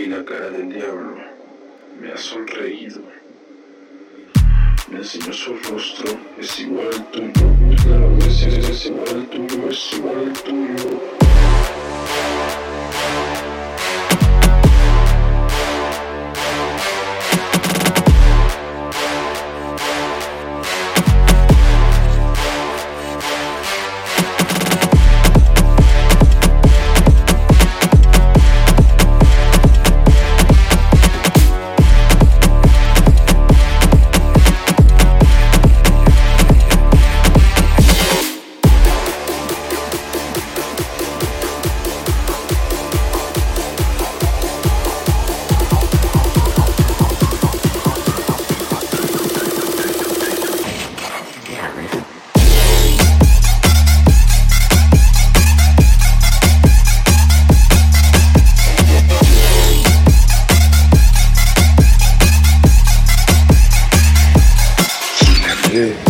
Vi la cara del diablo. Me ha sonreído. Me enseñó su rostro. Es igual al tuyo. Claro, es, es, es igual al tuyo. Es igual al tuyo. Yeah.